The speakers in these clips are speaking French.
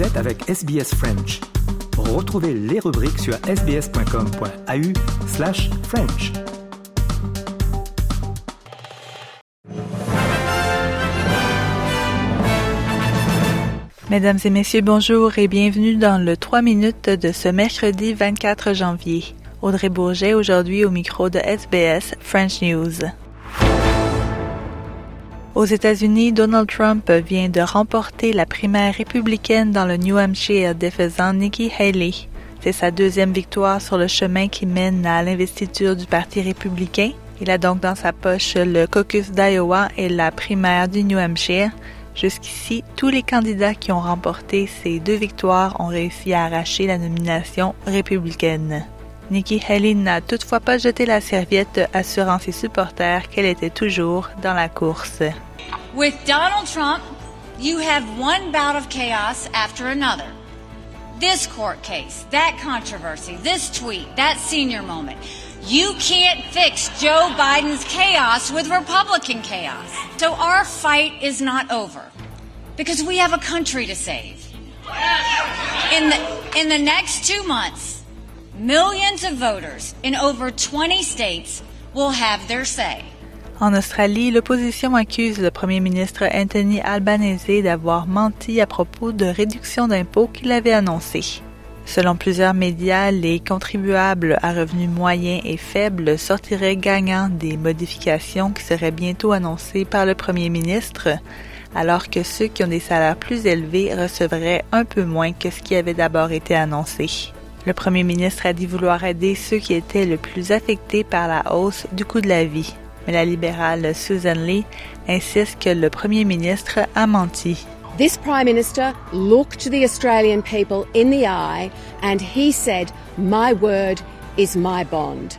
Vous êtes avec SBS French. Retrouvez les rubriques sur sbs.com.au slash French. Mesdames et messieurs, bonjour et bienvenue dans le 3 minutes de ce mercredi 24 janvier. Audrey Bourget aujourd'hui au micro de SBS French News. Aux États-Unis, Donald Trump vient de remporter la primaire républicaine dans le New Hampshire, défaisant Nikki Haley. C'est sa deuxième victoire sur le chemin qui mène à l'investiture du Parti républicain. Il a donc dans sa poche le caucus d'Iowa et la primaire du New Hampshire. Jusqu'ici, tous les candidats qui ont remporté ces deux victoires ont réussi à arracher la nomination républicaine. Nikki Haley n'a toutefois pas jeté la serviette, assurant ses supporters qu'elle était toujours dans la course. With Donald Trump, you have one bout of chaos after another. This court case, that controversy, this tweet, that senior moment. You can't fix Joe Biden's chaos with Republican chaos. So our fight is not over because we have a country to save. In the, in the next two months, Millions of voters in over 20 states will have their say. En Australie, l'opposition accuse le premier ministre Anthony Albanese d'avoir menti à propos de réduction d'impôts qu'il avait annoncé. Selon plusieurs médias, les contribuables à revenus moyens et faibles sortiraient gagnants des modifications qui seraient bientôt annoncées par le premier ministre, alors que ceux qui ont des salaires plus élevés recevraient un peu moins que ce qui avait d'abord été annoncé. Le premier ministre a dit vouloir aider ceux qui étaient le plus affectés par la hausse du coût de la vie. Mais la libérale Susan Lee insiste que le premier ministre a menti. This Prime Minister looked the Australian people in the eye and he said, My word is my bond.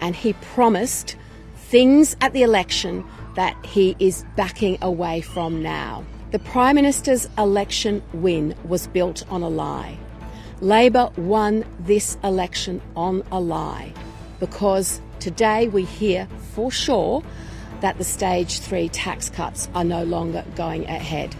And he promised things at the election that he is backing away from now. The Prime Minister's election win was built on a lie. Labor won this election on a lie because today we hear for sure that the stage 3 tax cuts are no longer going ahead.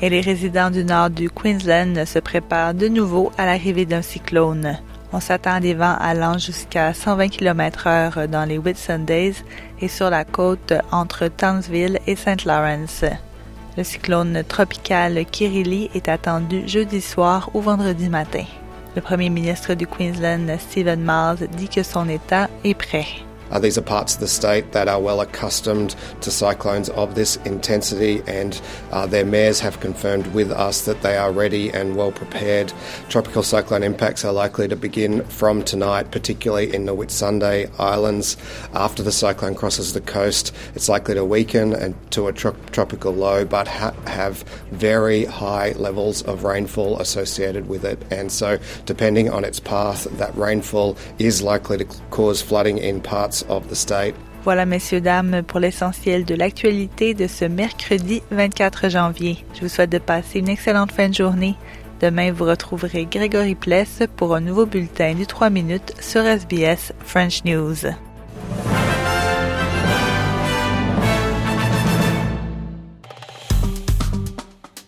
Et les résidents du nord du Queensland se préparent de nouveau à l'arrivée d'un cyclone. On s'attend à des vents allant jusqu'à 120 km h dans les Whitsundays et sur la côte entre Townsville et St. Lawrence. Le cyclone tropical Kirili est attendu jeudi soir ou vendredi matin. Le premier ministre du Queensland, Stephen Miles, dit que son État est prêt. Uh, these are parts of the state that are well accustomed to cyclones of this intensity, and uh, their mayors have confirmed with us that they are ready and well prepared. Tropical cyclone impacts are likely to begin from tonight, particularly in the Whitsunday Islands. After the cyclone crosses the coast, it's likely to weaken and to a tro- tropical low, but ha- have very high levels of rainfall associated with it. And so, depending on its path, that rainfall is likely to cause flooding in parts Voilà, messieurs, dames, pour l'essentiel de l'actualité de ce mercredi 24 janvier. Je vous souhaite de passer une excellente fin de journée. Demain, vous retrouverez Grégory Pless pour un nouveau bulletin du 3 minutes sur SBS French News.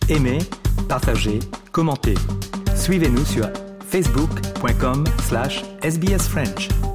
Aimez, partagez, commentez. Suivez-nous sur facebook.com slash sbsfrench.